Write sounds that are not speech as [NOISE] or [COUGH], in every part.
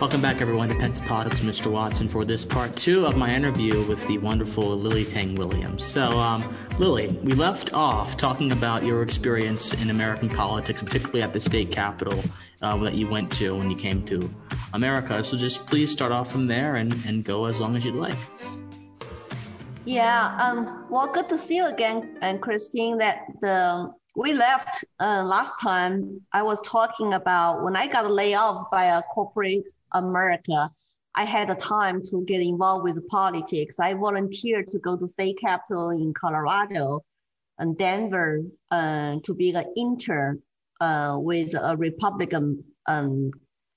Welcome back, everyone, to Pence Politics, Mr. Watson, for this part two of my interview with the wonderful Lily Tang Williams. So, um, Lily, we left off talking about your experience in American politics, particularly at the state capitol uh, that you went to when you came to America. So, just please start off from there and, and go as long as you'd like. Yeah, um, well, good to see you again, and Christine. That the we left uh, last time. I was talking about when I got laid off by a corporate America, I had the time to get involved with politics. I volunteered to go to state capitol in Colorado and Denver uh, to be an intern uh, with a Republican, um,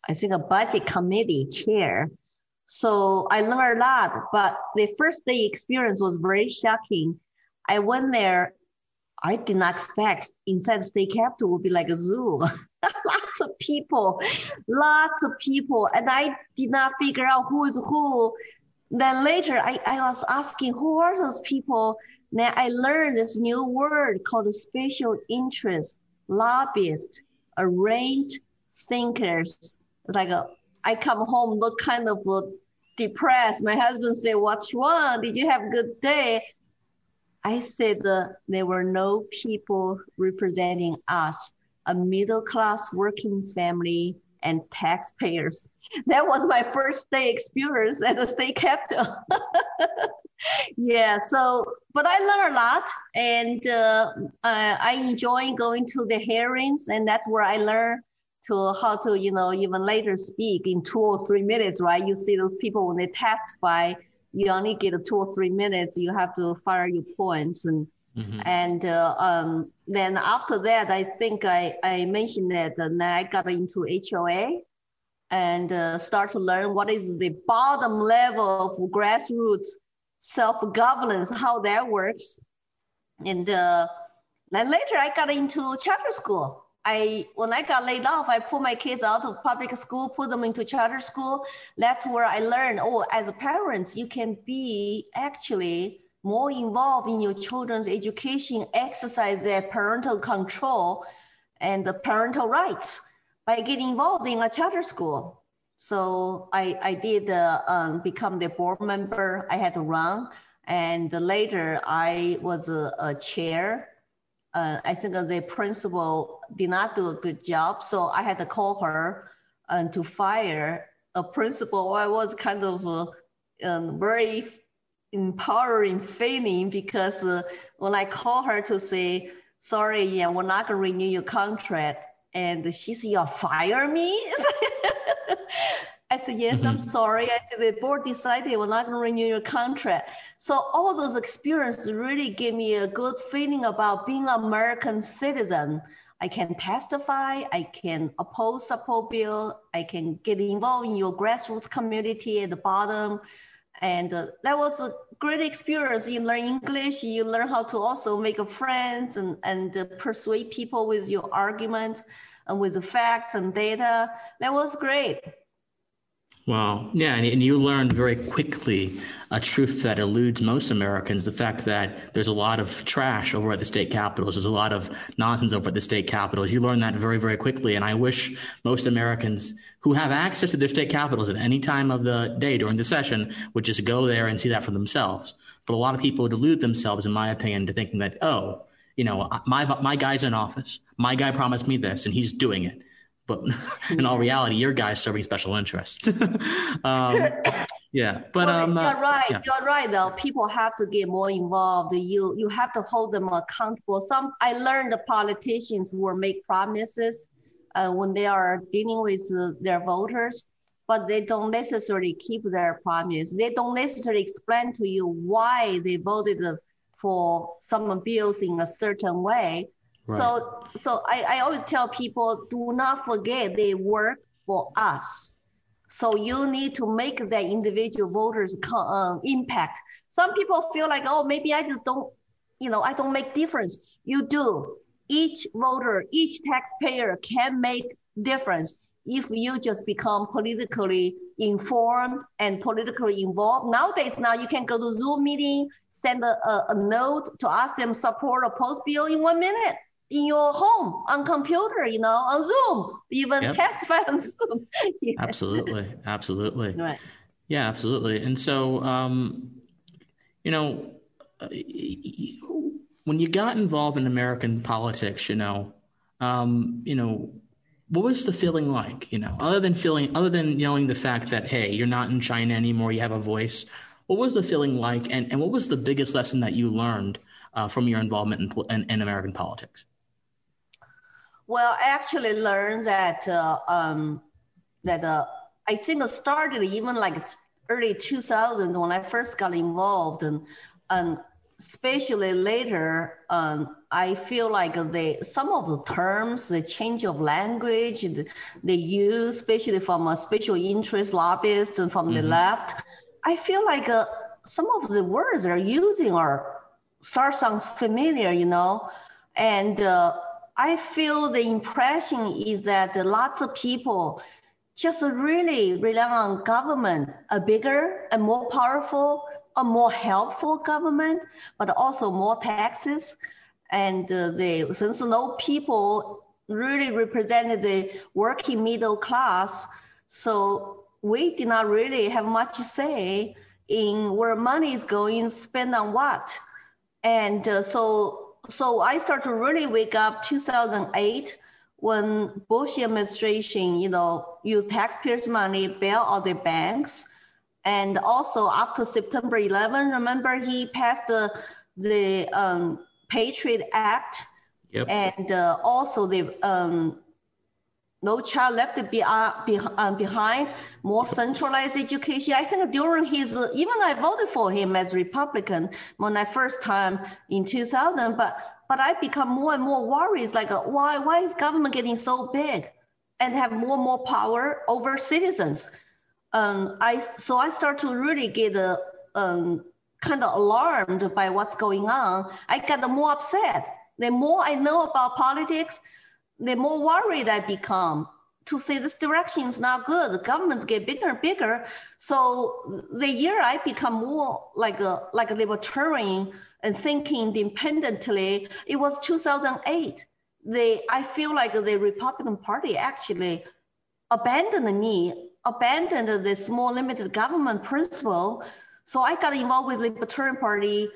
I think a budget committee chair. So I learned a lot, but the first day experience was very shocking. I went there I did not expect inside the state capitol would be like a zoo. [LAUGHS] lots of people, lots of people. And I did not figure out who is who. Then later I, I was asking who are those people? Then I learned this new word called special interest, lobbyist, arranged thinkers. Like a, I come home look kind of uh, depressed. My husband say, "What's wrong? Did you have a good day?" I said there were no people representing us, a middle class working family and taxpayers. [LAUGHS] That was my first day experience at the state capitol. [LAUGHS] yeah, so, but I learned a lot and uh, I enjoy going to the hearings and that's where I learned to how to, you know, even later speak in two or three minutes, right? You see those people when they testify, you only get two or three minutes. You have to fire your points and mm-hmm. and uh, um, then after that, I think I I mentioned that and I got into HOA and uh, start to learn what is the bottom level of grassroots self governance, how that works, and uh, then later I got into charter school. I when I got laid off, I put my kids out of public school, put them into charter school. That's where I learned, oh, as a parent, you can be actually more involved in your children's education, exercise their parental control and the parental rights by getting involved in a charter school. So I, I did uh, um, become the board member. I had to run. And later I was a, a chair uh, I think the principal did not do a good job. So I had to call her and uh, to fire a principal. I was kind of uh, um, very empowering feeling because uh, when I call her to say, sorry, yeah, we're not to renew your contract. And she said, you fire me? [LAUGHS] [LAUGHS] I said, yes, mm-hmm. I'm sorry. I said, the board decided we're not going to renew your contract. So all those experiences really gave me a good feeling about being an American citizen. I can testify, I can oppose support bill, I can get involved in your grassroots community at the bottom. And uh, that was a great experience. You learn English, you learn how to also make friends and, and uh, persuade people with your argument and with the facts and data. That was great. Wow. Yeah. And, and, you learned very quickly a truth that eludes most Americans the fact that there's a lot of trash over at the state capitals. There's a lot of nonsense over at the state capitals. You learned that very, very quickly. And I wish most Americans who have access to their state capitals at any time of the day during the session would just go there and see that for themselves. But a lot of people delude themselves, in my opinion, to thinking that, oh, you know, my, my guy's in office. My guy promised me this and he's doing it but [LAUGHS] in all reality, your guy's serving special interests. [LAUGHS] um, [LAUGHS] yeah, but well, um, you're uh, right. Yeah. You're right. Though people have to get more involved. You you have to hold them accountable. Some I learned the politicians will make promises uh, when they are dealing with uh, their voters, but they don't necessarily keep their promise. They don't necessarily explain to you why they voted for some bills in a certain way Right. So, so I, I always tell people, do not forget they work for us. So you need to make that individual voters uh, impact. Some people feel like, oh, maybe I just don't, you know, I don't make difference. You do. Each voter, each taxpayer can make difference if you just become politically informed and politically involved. Nowadays, now you can go to Zoom meeting, send a, a, a note to ask them support a post bill in one minute in your home on computer, you know, on Zoom, even yep. testify on Zoom. [LAUGHS] yeah. Absolutely, absolutely. [LAUGHS] Right. Yeah, absolutely. And so, um, you know, uh, when you got involved in American politics, you know, um, you know, what was the feeling like? You know, other than feeling, other than knowing the fact that hey, you're not in China anymore, you have a voice. What was the feeling like, and, and what was the biggest lesson that you learned uh, from your involvement in, in, in, American politics? Well, I actually learned that uh, um, that uh, I think it started even like early 2000s when I first got involved, and and especially later, um, I feel like they some of the terms, the change of language, they use, especially from a special interest lobbyist and from mm-hmm. the left. I feel like uh, some of the words they're using are start sounds familiar, you know, and uh, I feel the impression is that lots of people just really rely on government, a bigger and more powerful a more helpful government, but also more taxes. And uh, the, since no people really represented the working middle class, so we did not really have much say in where money is going, spent on what. And uh, so, so I started to really wake up 2008 when Bush administration, you know, used taxpayers' money, bail out the banks, and also after September 11, remember he passed the, the um, Patriot Act. Yep. And uh, also the um, no child left uh, uh, behind, more centralized education. I think during his, even I voted for him as Republican when I first time in 2000, but but I become more and more worried, like uh, why why is government getting so big and have more and more power over citizens? um, I so I start to really get uh, um, kind of alarmed by what's going on. I get more upset. The more I know about politics, the more worried I become to say this direction is not good. The governments get bigger and bigger. So the year I become more like a like a libertarian and thinking independently, it was 2008. They I feel like the Republican Party actually abandoned me abandoned the small limited government principle. So I got involved with Libertarian Party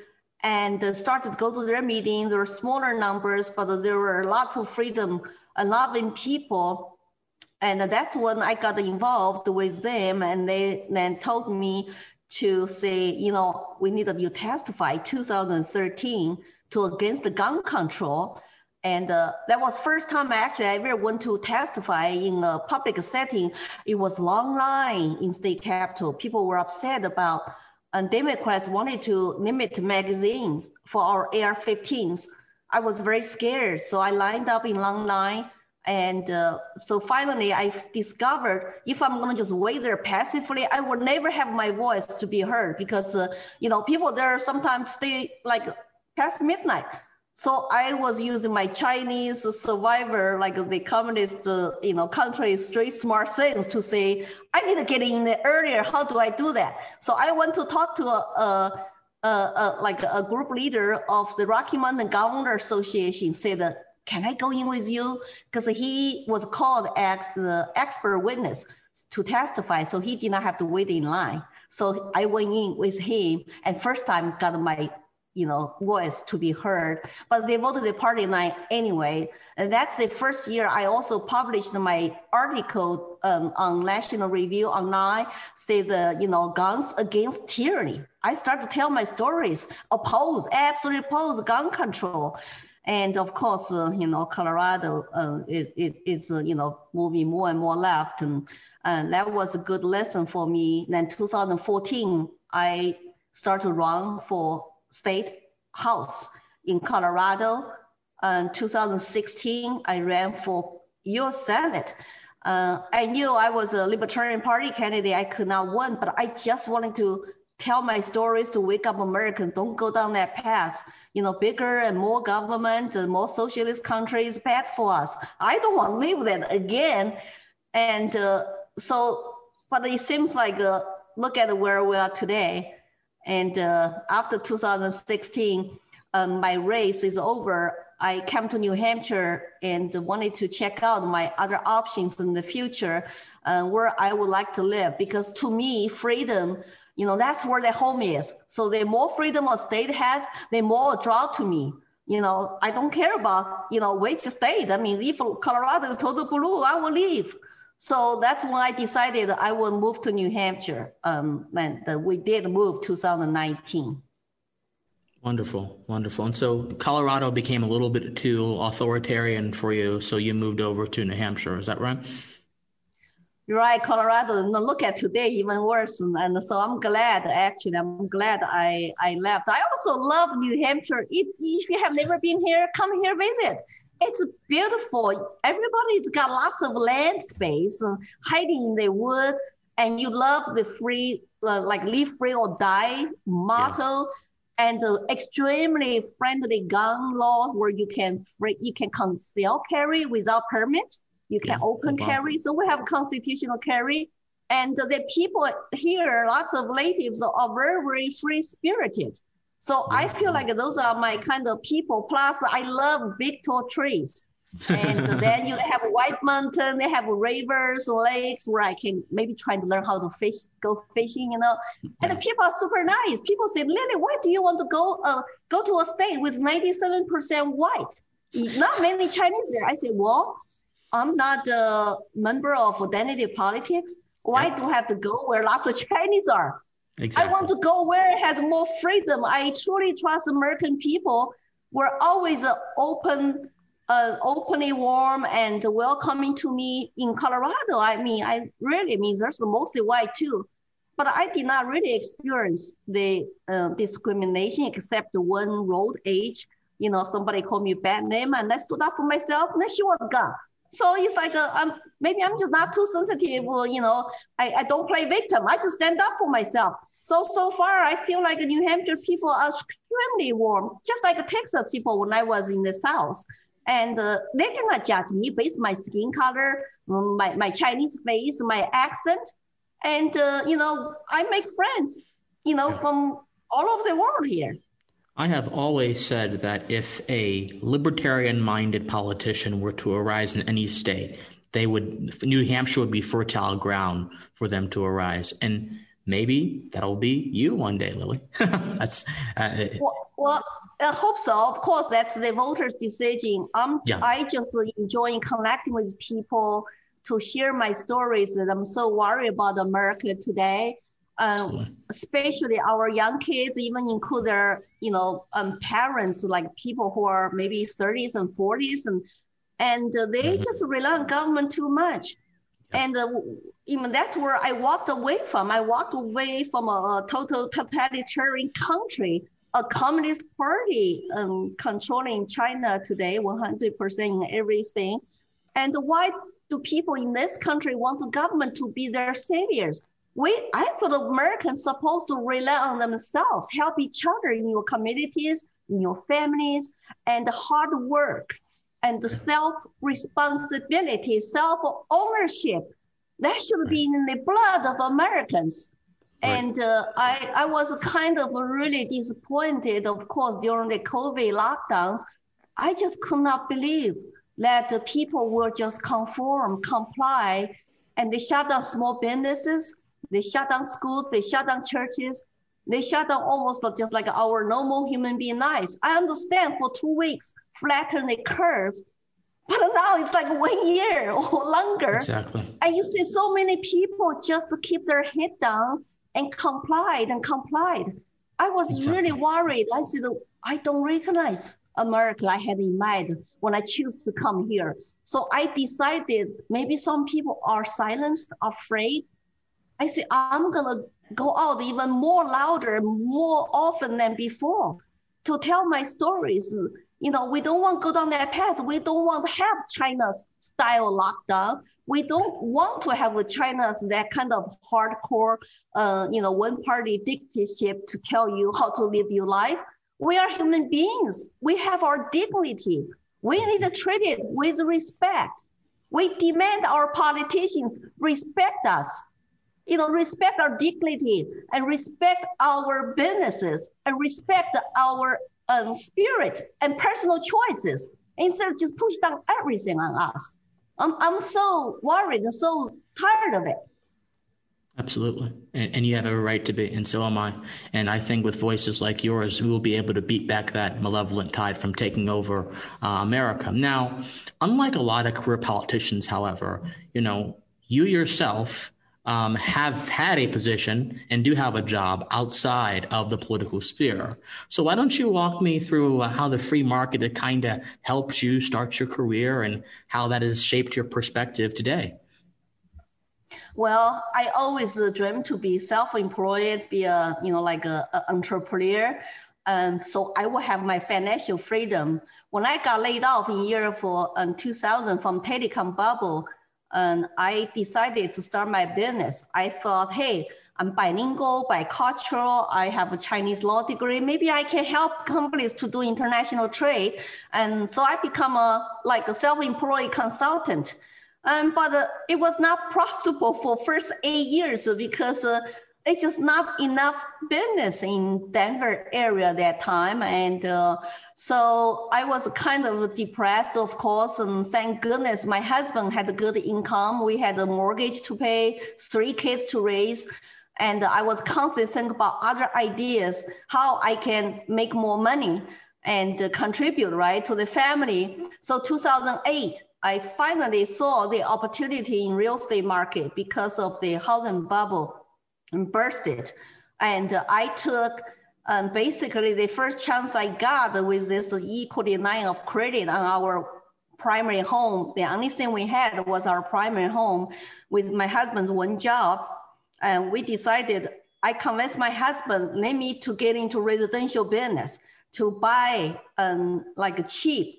and started to go to their meetings. or smaller numbers, but there were lots of freedom loving people. And that's when I got involved with them. And they then told me to say, you know, we need you testify 2013 to against the gun control. And uh, that was first time actually I ever went to testify in a public setting. It was long line in state capitol. People were upset about, and Democrats wanted to limit magazines for our AR-15s. I was very scared, so I lined up in long line. And uh, so finally, I discovered if I'm gonna just wait there passively, I would never have my voice to be heard because uh, you know people there sometimes stay like past midnight. So I was using my Chinese survivor, like the communist, uh, you know, country street smart things to say, I need to get in there earlier. How do I do that? So I went to talk to a, a, a, a like a group leader of the Rocky Mountain Gun Owners Association. Said, can I go in with you? Because he was called as the expert witness to testify, so he did not have to wait in line. So I went in with him, and first time got my you know, voice to be heard. But they voted the party line anyway. And that's the first year I also published my article um, on National Review Online, say the, you know, guns against tyranny. I start to tell my stories, oppose, absolutely oppose gun control. And of course, uh, you know, Colorado, uh, it, it, it's, uh, you know, moving more and more left. And, and that was a good lesson for me. Then 2014, I started to run for State House in Colorado. In 2016, I ran for U.S. Senate. Uh, I knew I was a Libertarian Party candidate. I could not win, but I just wanted to tell my stories to wake up Americans. Don't go down that path. You know, bigger and more government and more socialist countries bad for us. I don't want to live that again. And uh, so, but it seems like uh, look at where we are today. And uh, after 2016, um, my race is over. I came to New Hampshire and wanted to check out my other options in the future, uh, where I would like to live. Because to me, freedom, you know, that's where the home is. So the more freedom a state has, the more draw to me. You know, I don't care about, you know, which state. I mean, if Colorado is total blue, I will leave. So that's when I decided I will move to New Hampshire. Um, and we did move 2019. Wonderful, wonderful. And so Colorado became a little bit too authoritarian for you, so you moved over to New Hampshire. Is that right? You're right, Colorado. No, look at today, even worse. And so I'm glad, actually, I'm glad I, I left. I also love New Hampshire. If, if you have never been here, come here visit. It's beautiful. Everybody's got lots of land space, uh, hiding in the woods, and you love the free, uh, like live free or die motto. Yeah and uh, extremely friendly gun laws where you can free, you can conceal carry without permit. You can yeah, open wow. carry. So we have constitutional carry. And the people here, lots of natives are very, very free spirited. So I feel like those are my kind of people. Plus, I love big tall trees and [LAUGHS] then you have White Mountain, they have rivers, lakes where I can maybe try to learn how to fish, go fishing, you know. And the people are super nice. People say, Lily, why do you want to go uh, go to a state with 97% white? Not many Chinese there. I say, well, I'm not a member of identity politics. Why do I have to go where lots of [LAUGHS] Chinese are? Exactly. I want to go where it has more freedom. I truly trust American people. We're always open uh, openly warm and welcoming to me in Colorado. I mean, I really mean there's mostly white too, but I did not really experience the uh, discrimination except one road age. You know, somebody called me a bad name, and I stood up for myself. And then she was gone. So it's like uh, I'm maybe I'm just not too sensitive. Or, you know, I, I don't play victim. I just stand up for myself. So so far, I feel like New Hampshire people are extremely warm, just like the Texas people when I was in the South and uh, they cannot judge me based my skin color, my, my Chinese face, my accent. And, uh, you know, I make friends, you know, from all over the world here. I have always said that if a libertarian minded politician were to arise in any state, they would, New Hampshire would be fertile ground for them to arise. And maybe that'll be you one day, Lily. [LAUGHS] That's, uh, well, well I hope so. Of course, that's the voters' decision. Um, yeah. I just enjoy connecting with people to share my stories. I'm so worried about America today, um, especially our young kids, even include their, you know, um, parents, like people who are maybe 30s and 40s, and and uh, they mm-hmm. just rely on government too much. Yeah. And uh, even that's where I walked away from. I walked away from a, a total totalitarian country a communist party um, controlling China today, 100% in everything. And why do people in this country want the government to be their saviors? We, I thought Americans supposed to rely on themselves, help each other in your communities, in your families, and hard work and self responsibility, self ownership. That should be in the blood of Americans. And uh, I, I was kind of really disappointed, of course, during the COVID lockdowns. I just could not believe that the people will just conform, comply, and they shut down small businesses, they shut down schools, they shut down churches, they shut down almost just like our normal human being lives. I understand for two weeks, flatten the curve, but now it's like one year [LAUGHS] or longer. Exactly. And you see so many people just to keep their head down and complied and complied. I was exactly. really worried. I said, I don't recognize America I had in mind when I choose to come here. So I decided maybe some people are silenced, afraid. I said, I'm going to go out even more louder, more often than before to tell my stories. You know, we don't want to go down that path. We don't want to have China's style lockdown we don't want to have China's that kind of hardcore, uh, you know, one party dictatorship to tell you how to live your life. We are human beings. We have our dignity. We need to treat it with respect. We demand our politicians respect us, you know, respect our dignity and respect our businesses and respect our um, spirit and personal choices instead of just push down everything on us. I'm, I'm so worried and so tired of it. Absolutely. And, and, you have every right to be, and so am I. And I think with voices like yours, we will be able to beat back that malevolent tide from taking over uh, America. Now, unlike a lot of career politicians, however, you know, you yourself um, have had a position and do have a job outside of the political sphere. So why don't you walk me through how the free market kind of helped you start your career and how that has shaped your perspective today? Well, I always uh, dreamed to be self-employed, be a you know like a, a entrepreneur. Um, so I will have my financial freedom. When I got laid off in year for um, 2000 from telecom bubble, and I decided to start my business. I thought, hey, I'm bilingual, bicultural. I have a Chinese law degree. Maybe I can help companies to do international trade. And so I become a like a self-employed consultant. Um, but uh, it was not profitable for first eight years because uh, it's just not enough business in Denver area that time. And uh, so I was kind of depressed, of course, and thank goodness my husband had a good income. We had a mortgage to pay, three kids to raise. And I was constantly thinking about other ideas, how I can make more money and contribute, right, to the family. So 2008, I finally saw the opportunity in real estate market because of the housing bubble bursted. And I took um, basically the first chance I got with this equity line of credit on our primary home. The only thing we had was our primary home with my husband's one job. And we decided, I convinced my husband, let me to get into residential business to buy um, like cheap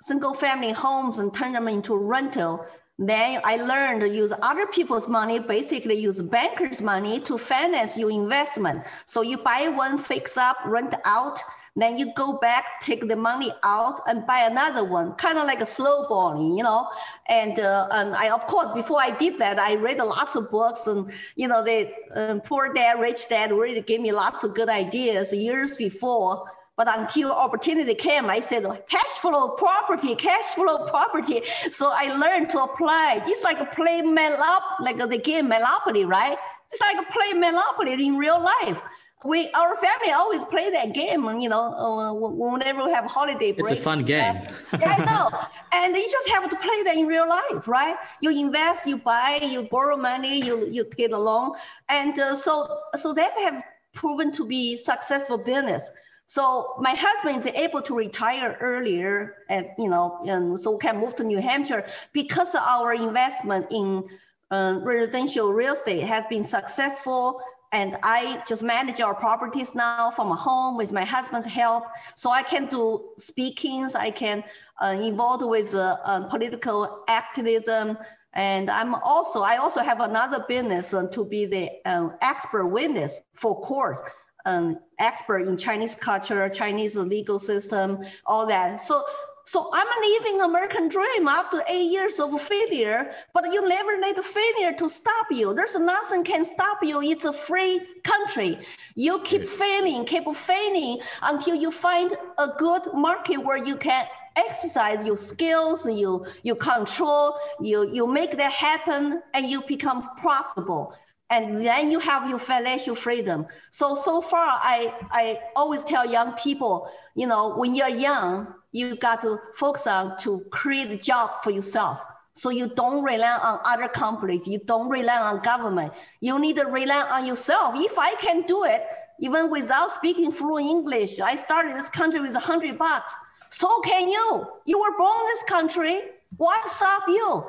single family homes and turn them into rental. Then I learned to use other people's money, basically use bankers' money to finance your investment. So you buy one, fix up, rent out, then you go back, take the money out, and buy another one, kind of like a slow balling, you know. And uh, and I, of course, before I did that, I read lots of books, and you know, the um, Poor Dad, Rich Dad really gave me lots of good ideas years before. But until opportunity came, I said, cash flow property, cash flow property. So I learned to apply. It's like a play Monopoly, like the game Monopoly, right? It's like a play Monopoly in real life. We, our family always play that game, you know, uh, whenever we have holiday breaks. It's a fun game. yeah, I know. And you just have to play that in real life, right? You invest, you buy, you borrow money, you, you get a loan. And uh, so, so that have proven to be successful business. So my husband is able to retire earlier, and you know, and so can move to New Hampshire because our investment in uh, residential real estate has been successful. And I just manage our properties now from a home with my husband's help. So I can do speakings, I can uh, involved with uh, uh, political activism, and I'm also I also have another business uh, to be the uh, expert witness for court um, expert in Chinese culture, Chinese legal system, all that. So, so I'm living American dream after eight years of failure, but you never let the failure to stop you. There's nothing can stop you. It's a free country. You keep failing, keep failing until you find a good market where you can exercise your skills, you you control, you you make that happen, and you become profitable and then you have your financial freedom. So so far, I I always tell young people, you know, when you're young, you got to focus on to create a job for yourself. So you don't rely on other companies. You don't rely on government. You need to rely on yourself. If I can do it, even without speaking fluent English, I started this country with a hundred bucks. So can you. You were born in this country. What stop you?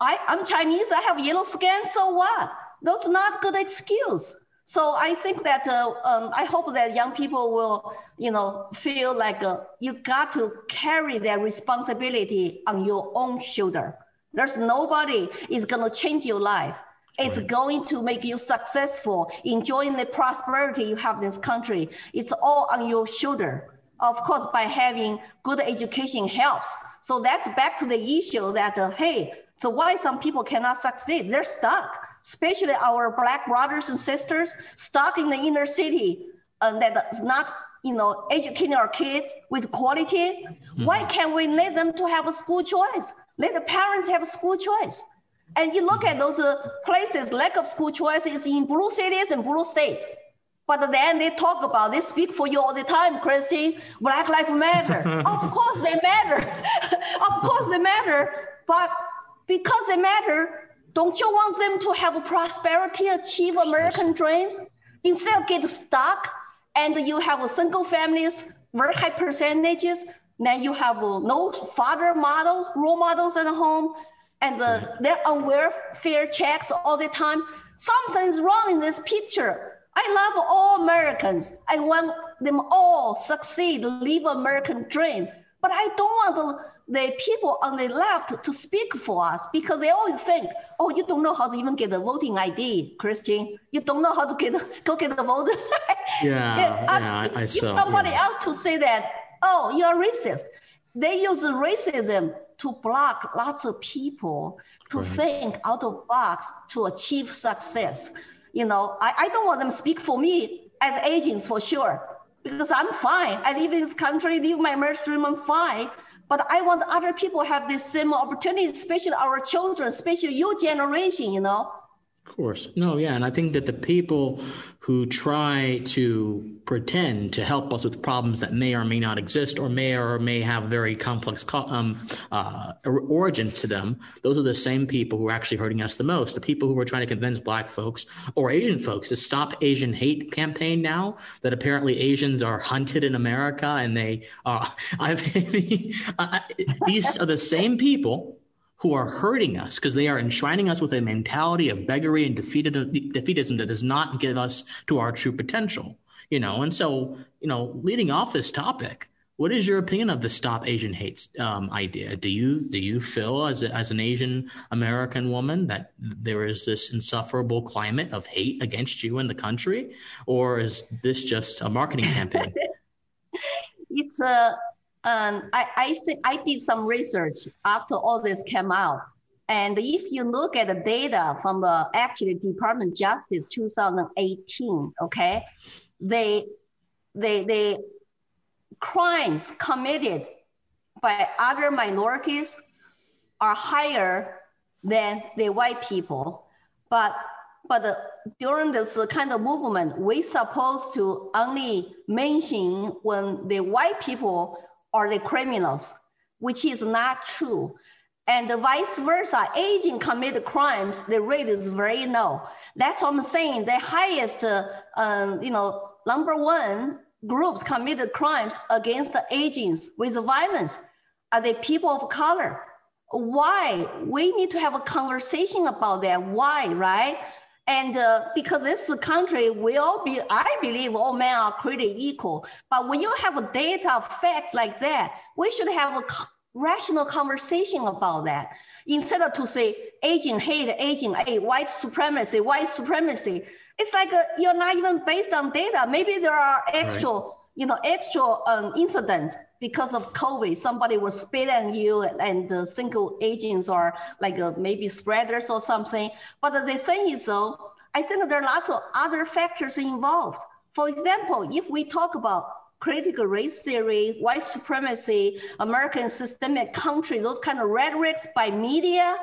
I, I'm Chinese. I have yellow skin. So what? Those not good excuse. So I think that uh, um, I hope that young people will, you know, feel like uh, you got to carry that responsibility on your own shoulder. There's nobody is gonna change your life. It's right. going to make you successful, enjoying the prosperity you have in this country. It's all on your shoulder. Of course, by having good education helps. So that's back to the issue that, uh, hey, so why some people cannot succeed? They're stuck especially our black brothers and sisters stuck in the inner city and uh, that's not you know, educating our kids with quality? Mm-hmm. Why can't we let them to have a school choice? Let the parents have a school choice. And you look at those uh, places, lack of school choice is in blue cities and blue states. But then they talk about, they speak for you all the time, Christine. Black Lives Matter. [LAUGHS] of course they matter. [LAUGHS] of course they matter. But because they matter, don't you want them to have prosperity, achieve American dreams? Instead of get stuck and you have single families, very high percentages, then you have no father models, role models at home, and uh, they're on welfare checks all the time. Something is wrong in this picture. I love all Americans. I want them all succeed, live American dream. But I don't want the, the people on the left to speak for us because they always think, oh, you don't know how to even get a voting ID, Christian. You don't know how to get go get a vote. [LAUGHS] yeah, yeah, I, I saw. Somebody yeah. else to say that, oh, you're racist. They use racism to block lots of people to right. think out of box to achieve success you know, I, I don't want them to speak for me as Asians for sure, because I'm fine. I live in this country, live my marriage dream, I'm fine. But I want other people have the same opportunity, especially our children, especially your generation, you know. Of course. No, yeah. And I think that the people who try to pretend to help us with problems that may or may not exist or may or may have very complex um, uh, origins to them, those are the same people who are actually hurting us the most. The people who are trying to convince black folks or Asian folks to stop Asian hate campaign now that apparently Asians are hunted in America and they are. [LAUGHS] Uh, [LAUGHS] I, these are the same people who are hurting us because they are enshrining us with a mentality of beggary and defeatism that does not give us to our true potential. You know, and so you know, leading off this topic, what is your opinion of the Stop Asian Hate um, idea? Do you do you feel as a, as an Asian American woman that there is this insufferable climate of hate against you in the country, or is this just a marketing campaign? [LAUGHS] it's a um, I, I I did some research after all this came out. And if you look at the data from the actually Department Justice 2018, okay, they, they, they crimes committed by other minorities are higher than the white people. But but uh, during this kind of movement, we supposed to only mention when the white people are the criminals, which is not true. And vice versa, Asian commit crimes, the rate is very low. That's what I'm saying. The highest, uh, uh, you know, number one groups committed crimes against the Asians with violence are the people of color. Why? We need to have a conversation about that. Why, right? And uh, because this country will be, I believe all men are created equal. But when you have a data, facts like that, we should have a rational conversation about that. Instead of to say Asian hate, Asian hate, white supremacy, white supremacy. It's like a, uh, you're not even based on data. Maybe there are actual, right. you know, actual um, incidents because of COVID, somebody will spit on you and single Asians or like uh, maybe spreaders or something. But the thing is though, I think there are lots of other factors involved. For example, if we talk about critical race theory, white supremacy, American systemic country, those kind of rhetorics by media,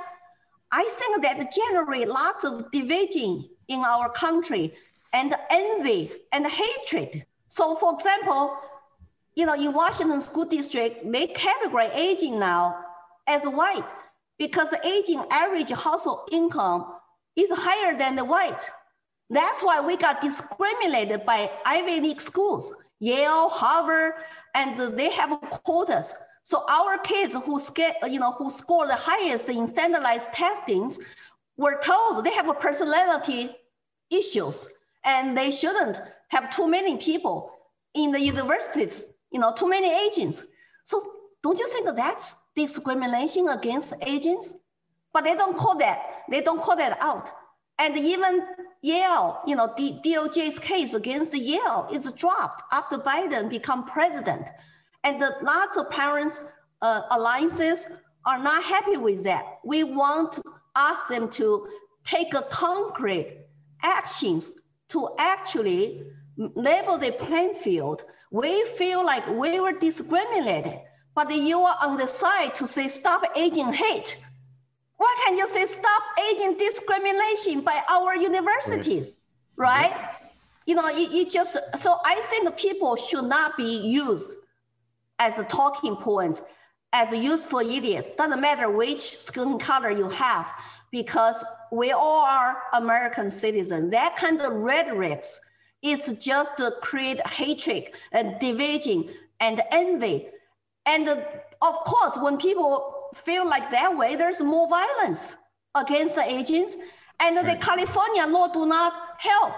I think that generate lots of division in our country and envy and hatred. So for example, you know, in Washington School District, they categorize Asian now as white because Asian average household income is higher than the white. That's why we got discriminated by Ivy League schools, Yale, Harvard, and they have quotas. So our kids who you know, who score the highest in standardized testings were told they have a personality issues and they shouldn't have too many people in the universities you know, too many Asians. So don't you think that's discrimination against Asians? But they don't call that, they don't call that out. And even Yale, you know, the DOJ's case against Yale is dropped after Biden become president. And the, lots of parents uh, alliances are not happy with that. We want to ask them to take a concrete actions to actually level the playing field we feel like we were discriminated, but you are on the side to say stop Asian hate. Why can't you say stop Asian discrimination by our universities, right? right? You know, it, it just, so I think people should not be used as a talking points, as a useful idiots. Doesn't matter which skin color you have, because we all are American citizens. That kind of rhetorics is just to create hatred and division and envy. And of course, when people feel like that way, there's more violence against the Asians. And right. the California law do not help.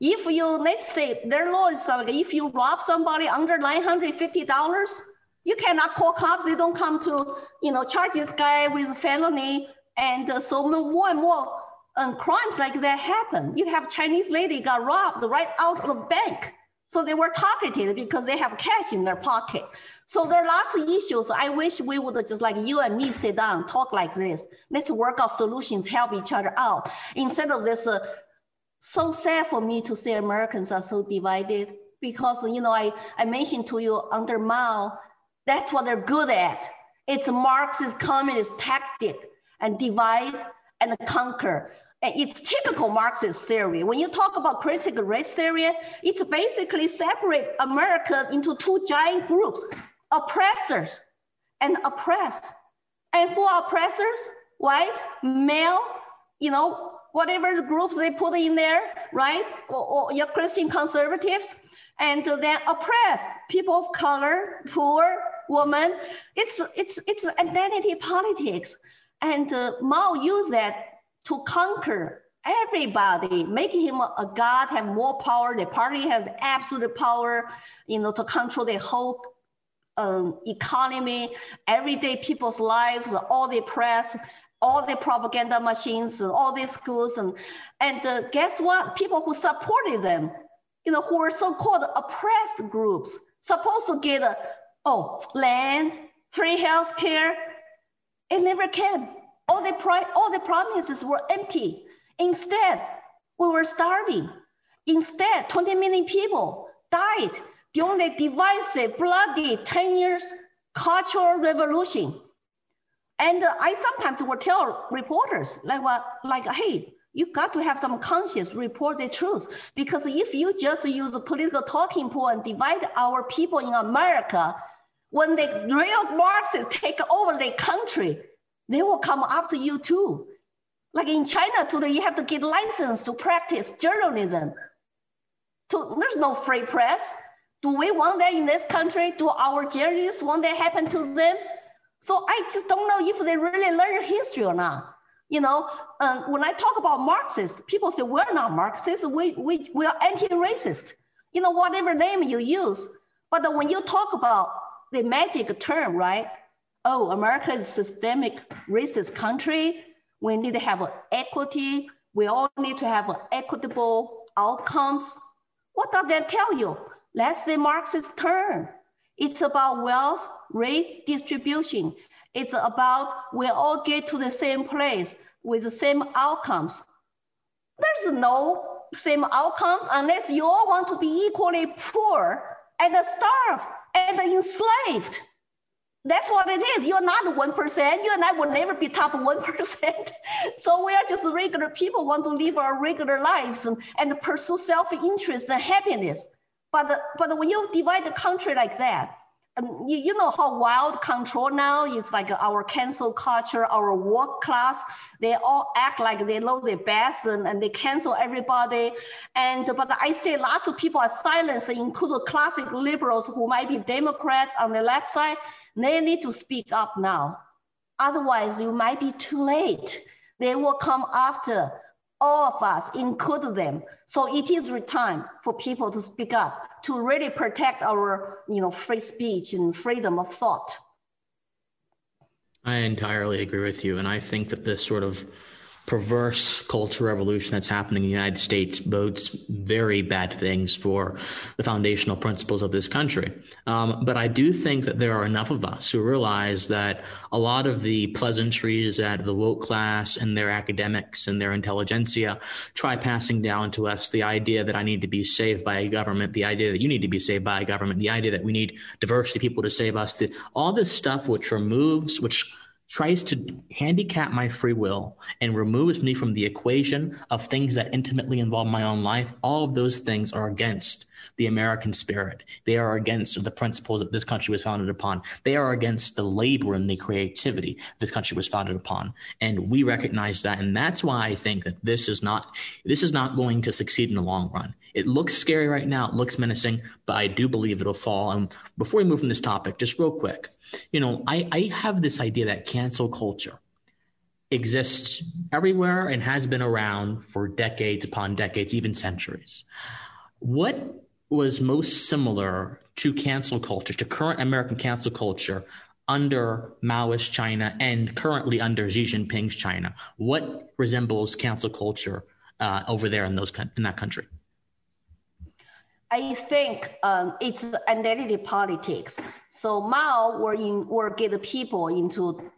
If you, let's say their law is like, if you rob somebody under $950, you cannot call cops. They don't come to, you know, charge this guy with felony. And uh, so more and more um, crimes like that happen. You have Chinese lady got robbed right out of the bank. So they were targeted because they have cash in their pocket. So there are lots of issues. I wish we would just like you and me sit down, talk like this. Let's work out solutions, help each other out. Instead of this, uh, so sad for me to say Americans are so divided because, you know, I, I mentioned to you under Mao, that's what they're good at. It's Marxist communist tactic and divide and conquer. And it's typical Marxist theory. When you talk about critical race theory, it's basically separate America into two giant groups, oppressors and oppressed. And who are oppressors? White, male, you know, whatever groups they put in there, right? Or, or your Christian conservatives, and then oppressed people of color, poor, woman. It's it's it's identity politics. And uh, Mao used that to conquer everybody, making him a god, have more power. The party has absolute power, you know, to control the whole um, economy, everyday people's lives, all the press, all the propaganda machines, all the schools, and and uh, guess what? People who supported them, you know, who were so-called oppressed groups, supposed to get a, oh land, free health care, it never came. All the, pri- all the promises were empty. Instead, we were starving. Instead, 20 million people died during the divisive, bloody 10 years cultural revolution. And I sometimes would tell reporters, like, what, like, hey, you got to have some conscience, report the truth. Because if you just use political talking point and divide our people in America, when the real Marxists take over the country, they will come after you too. Like in China today, you have to get license to practice journalism. To, there's no free press. Do we want that in this country? Do our journalists want that happen to them? So I just don't know if they really learn history or not. You know, um, when I talk about Marxists, people say we're not Marxists. We, we, we are anti-racist. You know, whatever name you use. But when you talk about the magic term, right? oh, America is a systemic racist country. We need to have equity. We all need to have equitable outcomes. What does that tell you? That's the Marxist term. It's about wealth redistribution. It's about we all get to the same place with the same outcomes. There's no same outcomes unless you all want to be equally poor and starved and enslaved. That's what it is. You're not 1%. You and I will never be top 1%. [LAUGHS] so we are just regular people want to live our regular lives and, and pursue self-interest and happiness. But, but when you divide the country like that, um, you, you know how wild control now is like our cancel culture, our woke class, they all act like they know the best and, and they cancel everybody. And but I say lots of people are silenced, including classic liberals who might be Democrats on the left side. They need to speak up now. Otherwise, you might be too late. They will come after all of us, include them. So it is time for people to speak up, to really protect our you know, free speech and freedom of thought. I entirely agree with you. And I think that this sort of perverse culture revolution that's happening in the United States bodes very bad things for the foundational principles of this country. Um, but I do think that there are enough of us who realize that a lot of the pleasantries that the woke class and their academics and their intelligentsia try passing down to us the idea that I need to be saved by a government, the idea that you need to be saved by a government, the idea that we need diversity people to save us, the, all this stuff which removes, which tries to handicap my free will and removes me from the equation of things that intimately involve my own life, all of those things are against the American spirit. They are against the principles that this country was founded upon. They are against the labor and the creativity this country was founded upon. And we recognize that. And that's why I think that this is not, this is not going to succeed in the long run. It looks scary right now. It looks menacing, but I do believe it'll fall. And before we move from this topic, just real quick, you know, I, I have this idea that cancel culture exists everywhere and has been around for decades upon decades, even centuries. What was most similar to cancel culture, to current American cancel culture under Maoist China and currently under Xi Jinping's China? What resembles cancel culture uh, over there in those in that country? I think um, it's identity politics. So Mao were in were get people into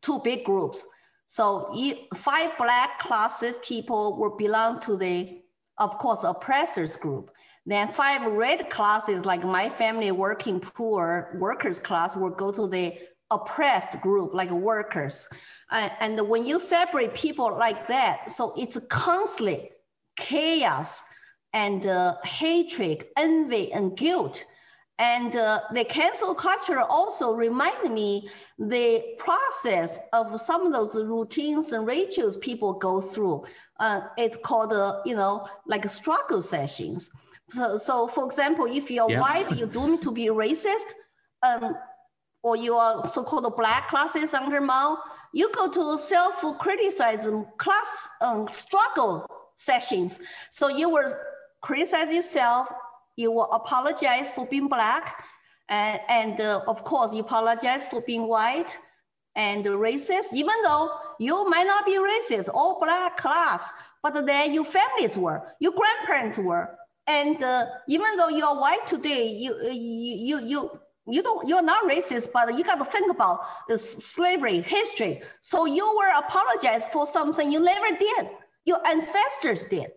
two big groups. So five black classes people will belong to the, of course, oppressors group. Then five red classes, like my family, working poor workers class, will go to the oppressed group, like workers. And, and when you separate people like that, so it's constantly chaos and uh, hatred, envy, and guilt. And uh, the cancel culture also reminded me the process of some of those routines and rituals people go through. Uh, it's called, uh, you know, like struggle sessions. So, so for example, if you're yeah. white, you're doomed to be racist, um, or you are so-called black classes under Mao, you go to self-criticism class um, struggle sessions. So you will criticize yourself, you will apologize for being black, and, and uh, of course you apologize for being white and racist, even though you might not be racist or black class, but then your families were, your grandparents were, and uh, even though you are white today, you you you you you don't you're not racist, but you got to think about the slavery history. So you were apologize for something you never did. Your ancestors did.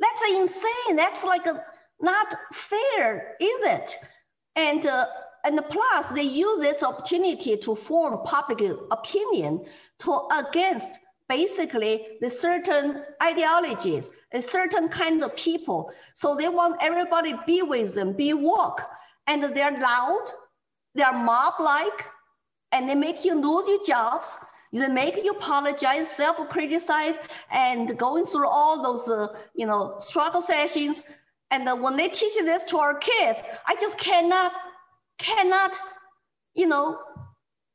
That's insane. That's like a, not fair, is it? And uh, and plus, they use this opportunity to form public opinion to against basically the certain ideologies, a certain kinds of people. So they want everybody be with them, be woke, and they're loud, they're mob-like, and they make you lose your jobs. They make you apologize, self-criticize, and going through all those, uh, you know, struggle sessions. And uh, when they teach this to our kids, I just cannot, cannot, you know,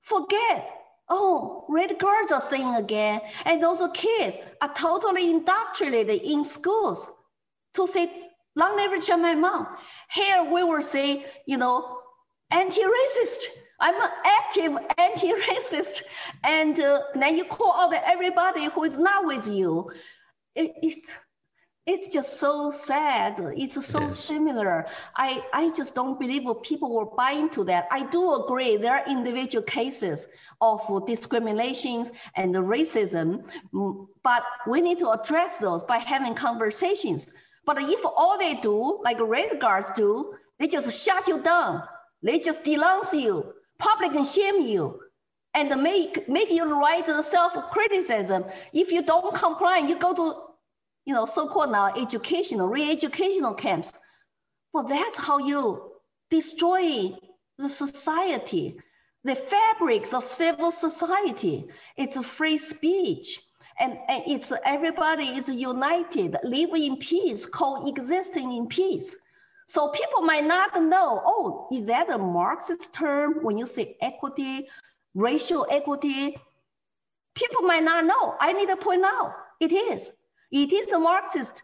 forget. Oh, red guards are saying again. And those kids are totally indoctrinated in schools to say, long live Chairman Mao. Here we will say, you know, anti-racist. I'm an active anti-racist, and uh, then you call out everybody who is not with you. It, it's it's just so sad. It's so it similar. I, I just don't believe people will buy into that. I do agree there are individual cases of discriminations and racism, mm, but we need to address those by having conversations. But if all they do, like red guards do, they just shut you down. They just denounce you public and shame you and make, make you write the self-criticism. If you don't comply, you go to, you know, so-called now educational, re-educational camps. Well, that's how you destroy the society, the fabrics of civil society. It's a free speech. And, and it's everybody is united, live in peace, coexisting in peace. So people might not know, oh, is that a Marxist term when you say equity, racial equity? People might not know. I need to point out it is. It is a Marxist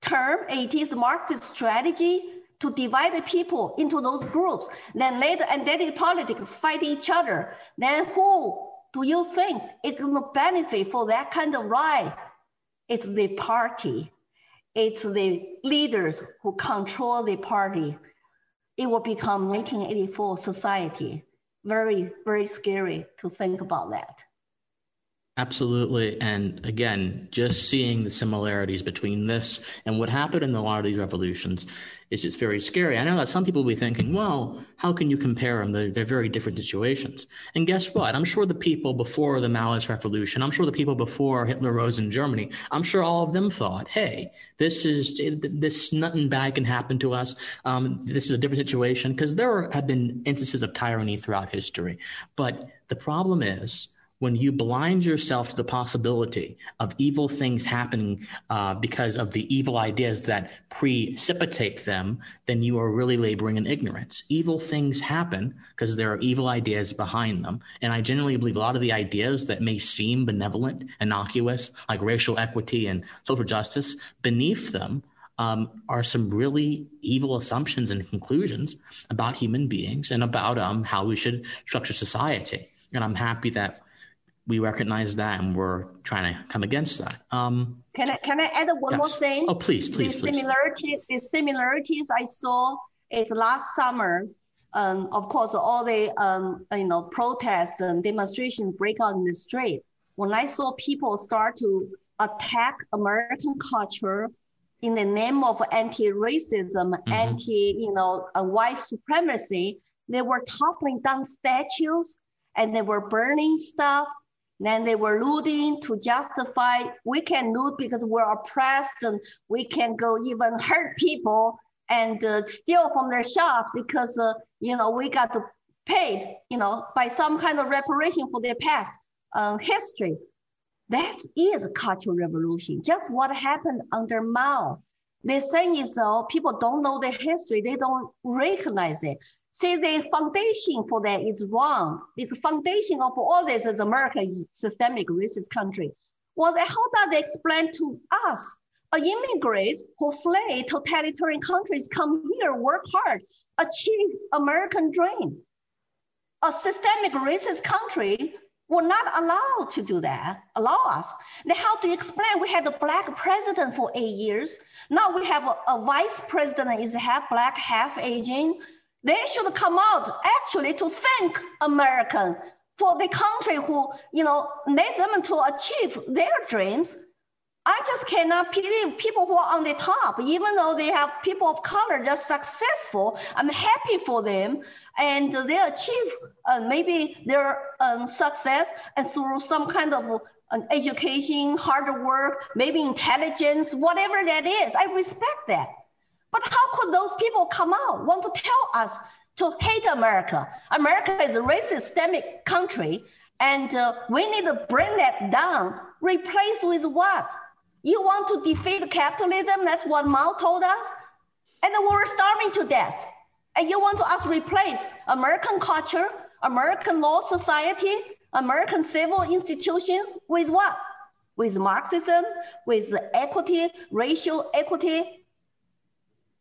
term. It is a Marxist strategy to divide the people into those groups. Then later identity politics fight each other. Then who do you think is going to benefit for that kind of right? It's the party. It's the leaders who control the party. It will become 1984 society. Very, very scary to think about that. Absolutely. And again, just seeing the similarities between this and what happened in a lot of these revolutions is just very scary. I know that some people will be thinking, well, how can you compare them? They're, they're very different situations. And guess what? I'm sure the people before the Maoist revolution, I'm sure the people before Hitler rose in Germany, I'm sure all of them thought, hey, this is, this nothing bad can happen to us. Um, this is a different situation because there have been instances of tyranny throughout history. But the problem is, when you blind yourself to the possibility of evil things happening uh, because of the evil ideas that precipitate them, then you are really laboring in ignorance. Evil things happen because there are evil ideas behind them. And I genuinely believe a lot of the ideas that may seem benevolent, innocuous, like racial equity and social justice, beneath them um, are some really evil assumptions and conclusions about human beings and about um, how we should structure society. And I'm happy that we recognize that and we're trying to come against that. Um, can I can I add one yes. more thing? Oh, please, please, the. Similarities, the similarities I saw is last summer. Um, of course, all the um, you know protests and demonstrations break out in the street. When I saw people start to attack American culture in the name of anti-racism, mm-hmm. anti you know uh, white supremacy, they were toppling down statues and they were burning stuff then they were looting to justify we can loot because we're oppressed and we can go even hurt people and uh, steal from their shops because uh, you know we got paid you know by some kind of reparation for their past uh, history. That is a cultural revolution. Just what happened under Mao. The thing is, though, people don't know the history. They don't recognize it. See, the foundation for that is wrong. The foundation of all this is America is systemic racist country. Well, how does they explain to us? Immigrants who flee totalitarian countries come here, work hard, achieve American dream. A systemic racist country will not allow to do that, allow us. Then how do you explain we had a black president for eight years? Now we have a, a vice president is half black, half Asian they should come out actually to thank American for the country who, you know, led them to achieve their dreams. I just cannot believe people who are on the top, even though they have people of color just successful. I'm happy for them, and they achieve uh, maybe their um, success and through some kind of education, hard work, maybe intelligence, whatever that is. I respect that. But how could those people come out, want to tell us to hate America? America is a racist systemic country, and uh, we need to bring that down. Replace with what? You want to defeat capitalism? That's what Mao told us. And we're starving to death. And you want to us replace American culture, American law society, American civil institutions with what? With Marxism, with equity, racial equity,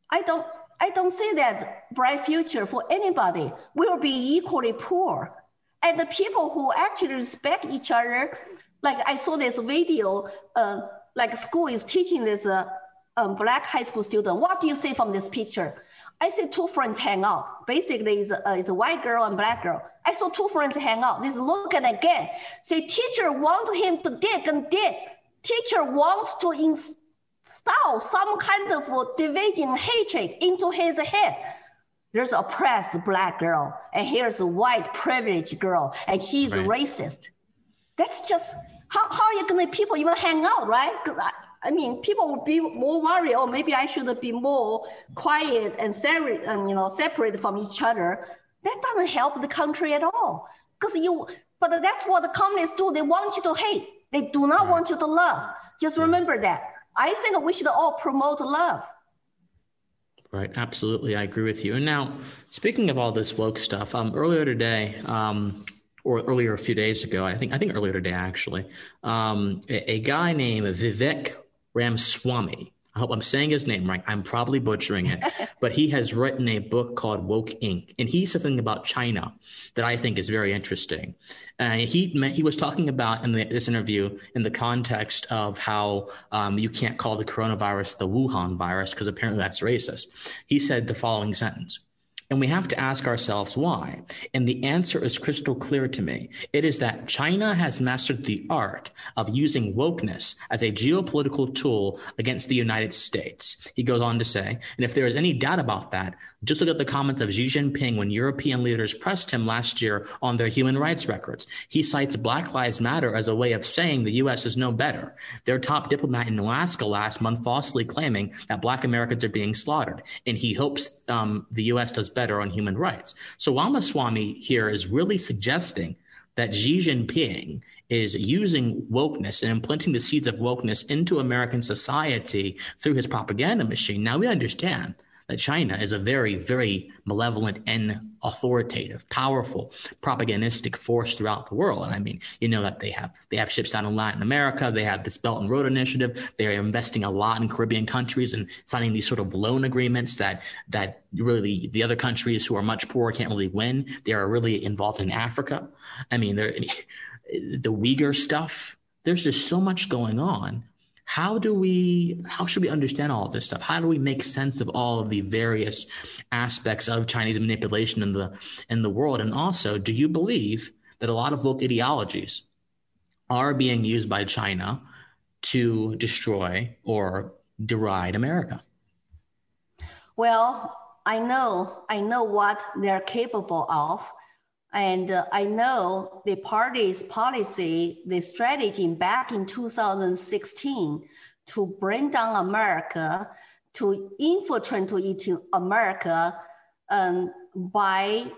I don't, I don't see that bright future for anybody. We will be equally poor. And the people who actually respect each other, like I saw this video, uh, like school is teaching this uh, um, black high school student. What do you see from this picture? I see two friends hang out. Basically, it's a, uh, it's a white girl and black girl. I saw two friends hang out. This look and again. See, teacher wants him to dig and dig. Teacher wants to ins- Style some kind of division hatred into his head. There's oppressed black girl, and here's a white privileged girl, and she's right. racist. That's just how, how are you gonna people even hang out, right? I, I mean, people would be more worried, or maybe I should be more quiet and separate, and you know, separate from each other. That doesn't help the country at all. Because you, but that's what the communists do. They want you to hate. They do not want you to love. Just remember that. I think we should all promote love. Right, absolutely, I agree with you. And now, speaking of all this woke stuff, um, earlier today, um, or earlier a few days ago, I think I think earlier today actually, um, a, a, guy named Vivek Ramaswamy I hope I'm saying his name right. I'm probably butchering it, [LAUGHS] but he has written a book called Woke Inc. And he said something about China that I think is very interesting. Uh, he he was talking about in the, this interview in the context of how um, you can't call the coronavirus the Wuhan virus because apparently that's racist. He said the following sentence. And we have to ask ourselves why. And the answer is crystal clear to me. It is that China has mastered the art of using wokeness as a geopolitical tool against the United States. He goes on to say, and if there is any doubt about that, just look at the comments of Xi Jinping when European leaders pressed him last year on their human rights records. He cites Black Lives Matter as a way of saying the U.S. is no better. Their top diplomat in Alaska last month falsely claiming that Black Americans are being slaughtered. And he hopes um, the U.S. does better on human rights. So Ramaswamy here is really suggesting that Xi Jinping is using wokeness and implanting the seeds of wokeness into American society through his propaganda machine. Now we understand that China is a very, very malevolent and authoritative, powerful, propagandistic force throughout the world. And I mean, you know that they have they have ships down in Latin America. They have this Belt and Road Initiative. They are investing a lot in Caribbean countries and signing these sort of loan agreements that that really the other countries who are much poorer can't really win. They are really involved in Africa. I mean, [LAUGHS] the Uyghur stuff. There's just so much going on how do we how should we understand all of this stuff? How do we make sense of all of the various aspects of chinese manipulation in the in the world? And also do you believe that a lot of woke ideologies are being used by china to destroy or deride america? Well i know i know what they're capable of and uh, I know the party's policy, the strategy back in 2016 to bring down America, to infiltrate into America um, by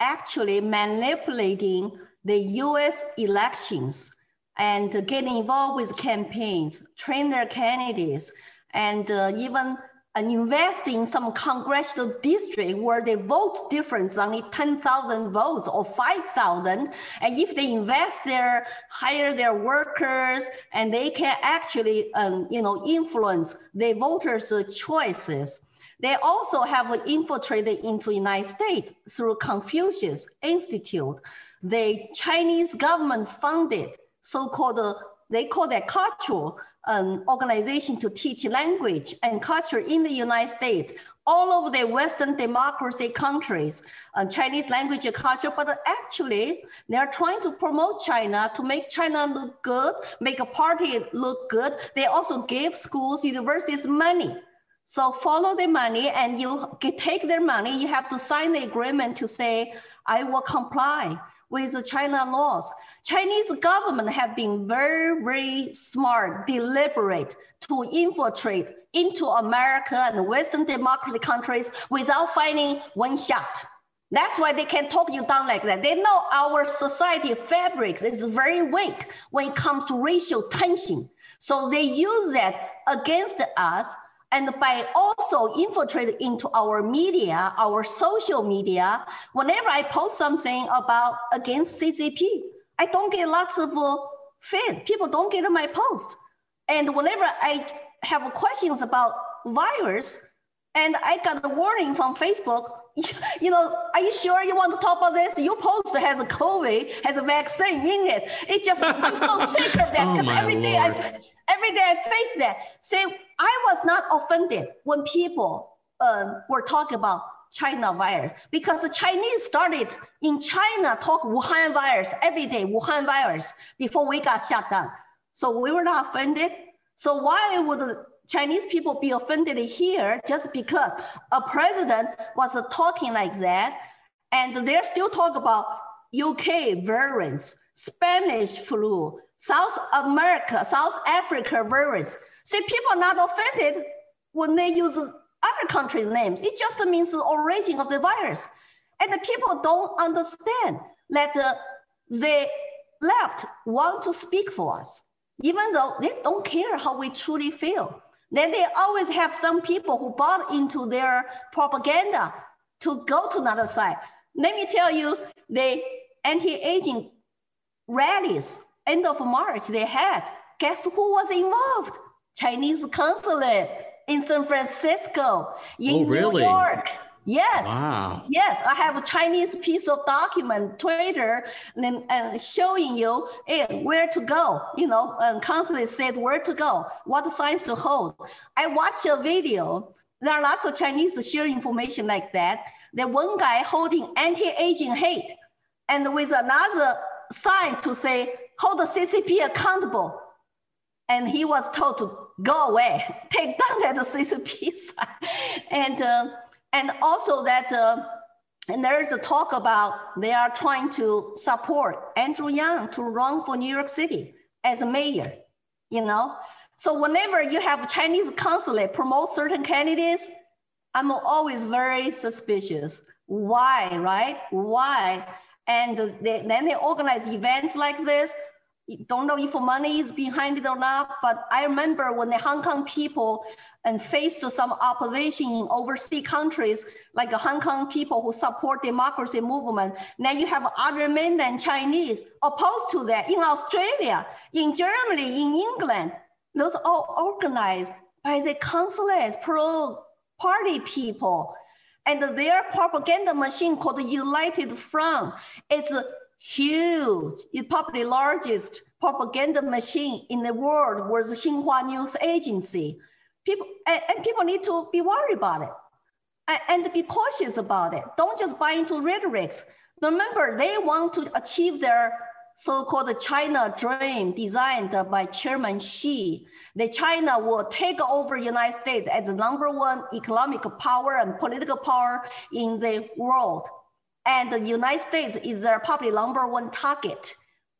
actually manipulating the US elections and getting involved with campaigns, train their candidates, and uh, even and invest in some congressional district where the vote difference only 10,000 votes or 5,000. And if they invest there, hire their workers, and they can actually, um, you know, influence the voters' choices. They also have infiltrated into the United States through Confucius Institute, the Chinese government funded so-called, they call that cultural um, organization to teach language and culture in the United States, all over the Western democracy countries, uh, Chinese language and culture, but actually they're trying to promote China to make China look good, make a party look good. They also give schools, universities money. So follow the money and you take their money, you have to sign the agreement to say, I will comply with the China laws. Chinese government have been very, very smart, deliberate to infiltrate into America and Western democracy countries without finding one shot. That's why they can talk you down like that. They know our society fabric is very weak when it comes to racial tension. So they use that against us and by also infiltrating into our media, our social media, whenever I post something about against CCP, I don't get lots of uh, feed. People don't get my post. And whenever I have questions about virus, and I got a warning from Facebook, [LAUGHS] you know, are you sure you want to talk about this? Your post has a COVID, has a vaccine in it. It just, [LAUGHS] I'm so sick of that because oh every day I, every day I face that. So I was not offended when people uh, were talking about China virus because the Chinese started in China talk Wuhan virus every day, Wuhan virus before we got shut down. So we were not offended. So why would Chinese people be offended here just because a president was talking like that and they're still talking about UK variants, Spanish flu, South America, South Africa variants. See, people are not offended when they use other country names. It just means the origin of the virus. And the people don't understand that uh, the left want to speak for us, even though they don't care how we truly feel. Then they always have some people who bought into their propaganda to go to another side. Let me tell you, the anti-Asian rallies, end of March, they had, guess who was involved? Chinese consulate in San Francisco, in oh, really? New York. Yes. Wow. Yes, I have a Chinese piece of document, Twitter, and, and showing you eh, where to go. You know, and consulate said where to go, what signs to hold. I watch a video. There are lots of Chinese share information like that. The one guy holding anti-Asian hate, and with another sign to say hold the CCP accountable. And he was told to go away, [LAUGHS] take down that CCP [LAUGHS] sign, and. Uh, and also that, uh, and there is a talk about they are trying to support Andrew Yang to run for New York City as a mayor, you know? So whenever you have Chinese consulate promote certain candidates, I'm always very suspicious. Why, right? Why? And they, then they organize events like this don't know if money is behind it or not, but I remember when the Hong Kong people and faced some opposition in overseas countries, like the Hong Kong people who support democracy movement. Now you have other mainland Chinese opposed to that in Australia, in Germany, in England. Those are all organized by the consulates, pro-party people. And their propaganda machine called United Front. It's huge. Probably the largest propaganda machine in the world was the Xinhua News Agency. People and, and people need to be worried about it and, and be cautious about it. Don't just buy into rhetorics. Remember, they want to achieve their so-called China dream designed by Chairman Xi. The China will take over United States as the number one economic power and political power in the world and the United States is their probably number one target.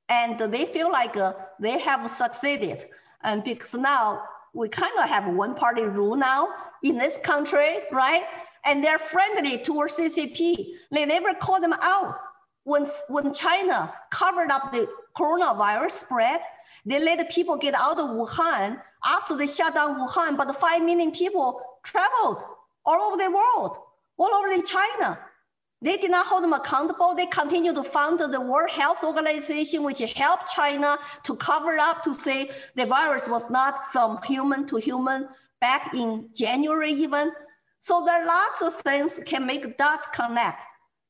And they feel like uh, they have succeeded. And because now we kind of have one party rule now in this country, right? And they're friendly towards CCP. They never call them out. When, when China covered up the coronavirus spread, they let people get out of Wuhan after they shut down Wuhan, but 5 million people traveled all over the world, all over China. They did not hold them accountable. They continue to fund the World Health Organization, which helped China to cover up to say the virus was not from human to human back in January even. So there are lots of things can make dots connect.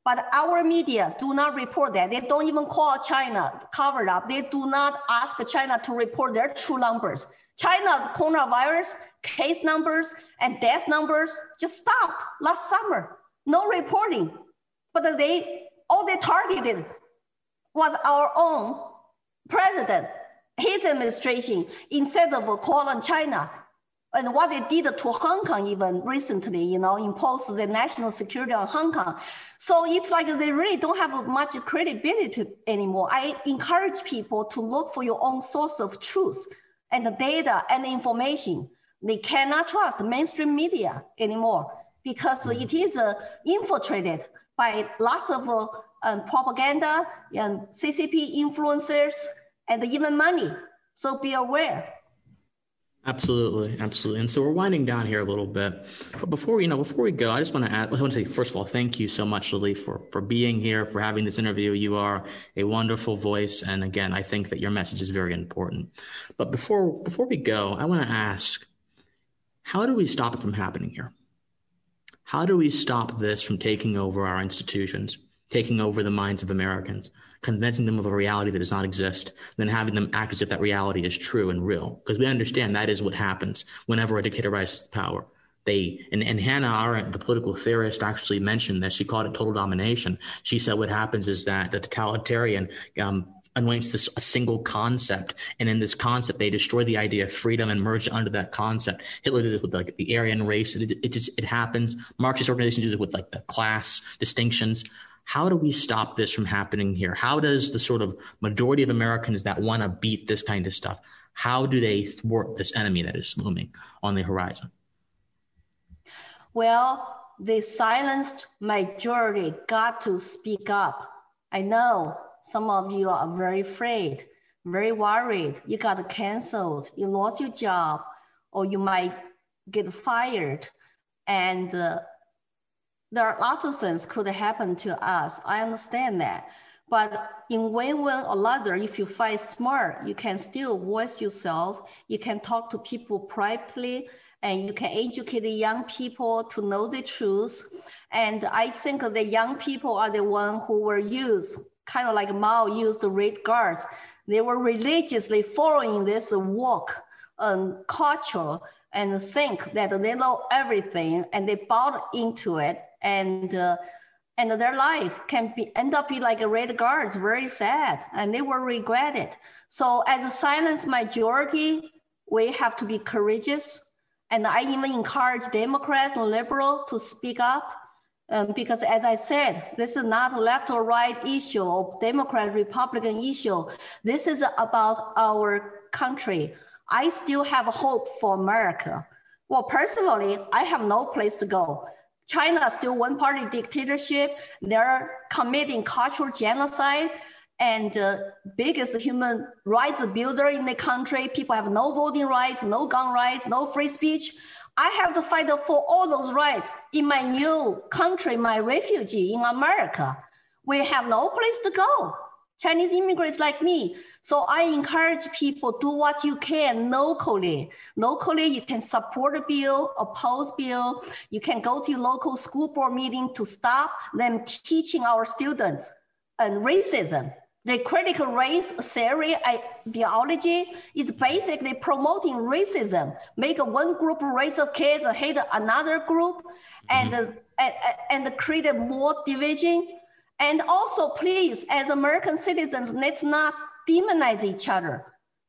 But our media do not report that. They don't even call China covered up. They do not ask China to report their true numbers. China coronavirus case numbers and death numbers just stopped last summer. No reporting but they all they targeted was our own president, his administration, instead of calling China. And what they did to Hong Kong even recently, you know, imposed the national security on Hong Kong. So it's like they really don't have much credibility anymore. I encourage people to look for your own source of truth and the data and the information. They cannot trust mainstream media anymore because it is uh, infiltrated by lots of uh, um, propaganda and CCP influencers and even money. So be aware. Absolutely, absolutely. And so we're winding down here a little bit, but before you know, before we go, I just want to add. I want to say first of all, thank you so much, Lily, for for being here, for having this interview. You are a wonderful voice, and again, I think that your message is very important. But before before we go, I want to ask, how do we stop it from happening here? How do we stop this from taking over our institutions, taking over the minds of Americans, convincing them of a reality that does not exist, then having them act as if that reality is true and real? Because we understand that is what happens whenever a dictator rises to power. They and, and Hannah Arendt, the political theorist, actually mentioned this. She called it total domination. She said what happens is that the totalitarian um, anoints this a single concept, and in this concept, they destroy the idea of freedom and merge it under that concept. Hitler did it with like the Aryan race. It, it just it happens. Marxist organizations do it with like the class distinctions. How do we stop this from happening here? How does the sort of majority of Americans that want to beat this kind of stuff? How do they thwart this enemy that is looming on the horizon? Well, the silenced majority got to speak up. I know some of you are very afraid, very worried. You got canceled, you lost your job, or you might get fired. And uh, there are lots of things could happen to us. I understand that. But in one way or another, if you fight smart, you can still voice yourself. You can talk to people privately and you can educate the young people to know the truth. And I think the young people are the one who were used, kind of like Mao used the red guards. They were religiously following this walk and culture and think that they know everything and they bought into it and uh, and their life can be end up be like a red guards very sad and they will regret it so as a silent majority we have to be courageous. And i even encourage democrats and liberals to speak up um, because as I said, this is not a left or right issue or Democrat Republican issue. This is about our country. I still have hope for America. Well, personally, I have no place to go. China is still one party dictatorship. They're committing cultural genocide and uh, biggest human rights abuser in the country. People have no voting rights, no gun rights, no free speech. I have to fight for all those rights in my new country, my refugee in America. We have no place to go. Chinese immigrants like me. So I encourage people do what you can locally. Locally, you can support a bill, oppose bill. You can go to your local school board meeting to stop them teaching our students and racism the critical race theory ideology is basically promoting racism, make one group race of kids hate another group, and, mm-hmm. and, and create more division. And also, please, as American citizens, let's not demonize each other.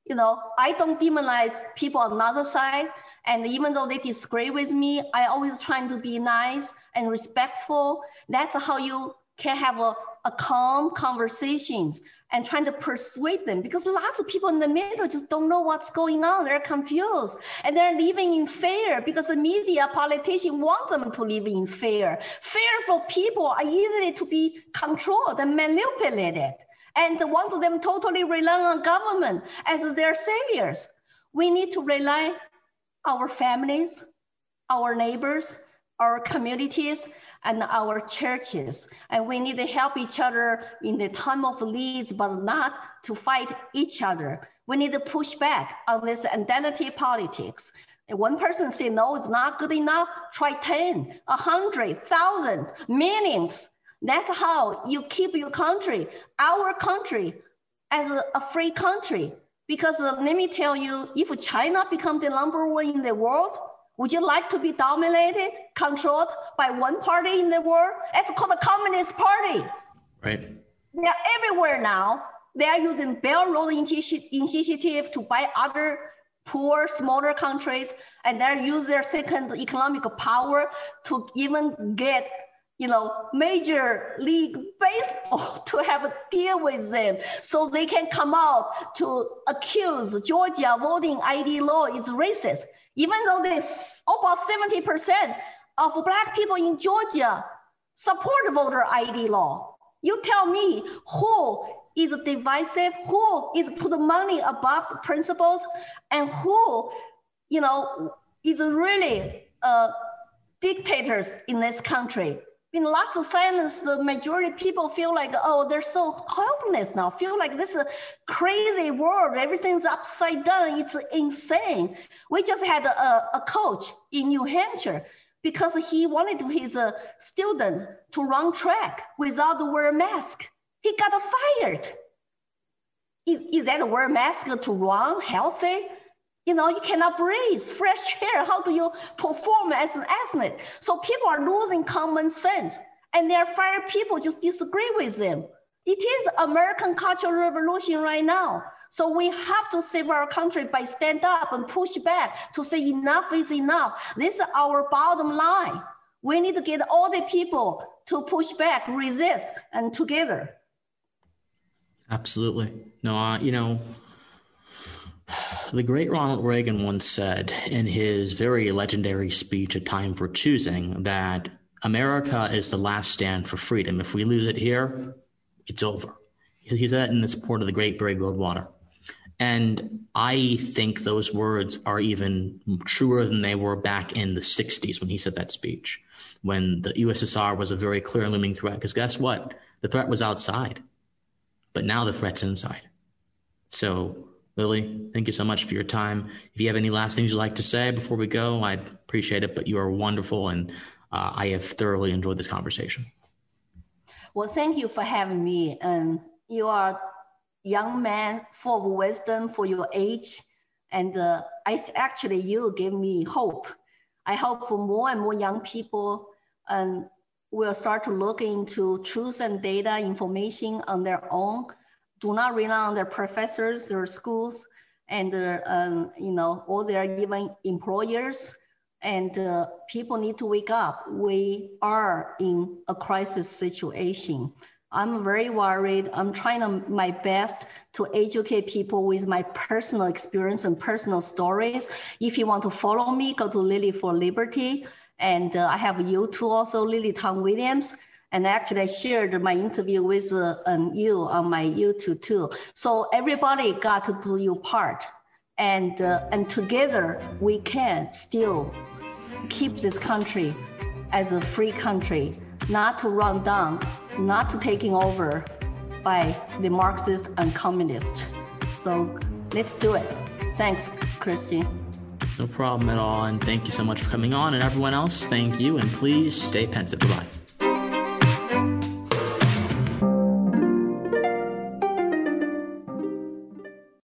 You know, I don't demonize people on the other side. And even though they disagree with me, I always trying to be nice and respectful. That's how you can have a, a calm conversations and trying to persuade them because lots of people in the middle just don't know what's going on. They're confused and they're living in fear because the media politicians want them to live in fear. Fearful people are easily to be controlled and manipulated and want them totally rely on government as their saviors. We need to rely our families, our neighbors, our communities, and our churches. And we need to help each other in the time of needs, but not to fight each other. We need to push back on this identity politics. If one person say no, it's not good enough, try 10, 100, thousands, millions. That's how you keep your country, our country, as a, free country. Because uh, let me tell you, if China becomes the number one in the world, would you like to be dominated, controlled by one party in the world? It's called the Communist Party. Right. They're everywhere now. They are using Belt Road Initiative to buy other poor, smaller countries, and they use their second economic power to even get you know, major league baseball [LAUGHS] to have a deal with them so they can come out to accuse Georgia voting ID law is racist even though this about 70% of black people in Georgia support voter ID law. You tell me who is divisive, who is put money above principles, and who, you know, is really uh, dictators in this country in lots of silence, the majority people feel like, oh, they're so helpless now, feel like this is a crazy world. Everything's upside down. It's insane. We just had a, a coach in New Hampshire because he wanted his uh, students to run track without wear mask. He got fired. Is, is that wear mask to run healthy? You know, you cannot breathe, fresh [LAUGHS] air. How do you perform as an athlete? So people are losing common sense and their fire people just disagree with them. It is American cultural revolution right now. So we have to save our country by stand up and push back to say enough is enough. This is our bottom line. We need to get all the people to push back, resist, and together. Absolutely. No, uh, you know, the great Ronald Reagan once said in his very legendary speech, A Time for Choosing, that America is the last stand for freedom. If we lose it here, it's over. He said that in the support of the Great Barry Goldwater. And I think those words are even truer than they were back in the 60s when he said that speech, when the USSR was a very clear looming threat. Because guess what? The threat was outside, but now the threat's inside. So Lily, thank you so much for your time. If you have any last things you'd like to say before we go, I'd appreciate it. But you are wonderful, and uh, I have thoroughly enjoyed this conversation. Well, thank you for having me. And you are young man full of wisdom for your age. And uh, I actually, you give me hope. I hope more and more young people um, will start to look into truth and data information on their own do not rely on their professors, their schools, and um, you know all their even employers. And uh, people need to wake up. We are in a crisis situation. I'm very worried. I'm trying my best to educate people with my personal experience and personal stories. If you want to follow me, go to Lily for Liberty. And uh, I have YouTube, also, Lily Tang Williams. And actually, I shared my interview with uh, you on my YouTube too. So everybody got to do your part, and uh, and together we can still keep this country as a free country, not to run down, not to taking over by the Marxist and communist. So let's do it. Thanks, Christian. No problem at all. And thank you so much for coming on. And everyone else, thank you. And please stay pensive. Bye bye.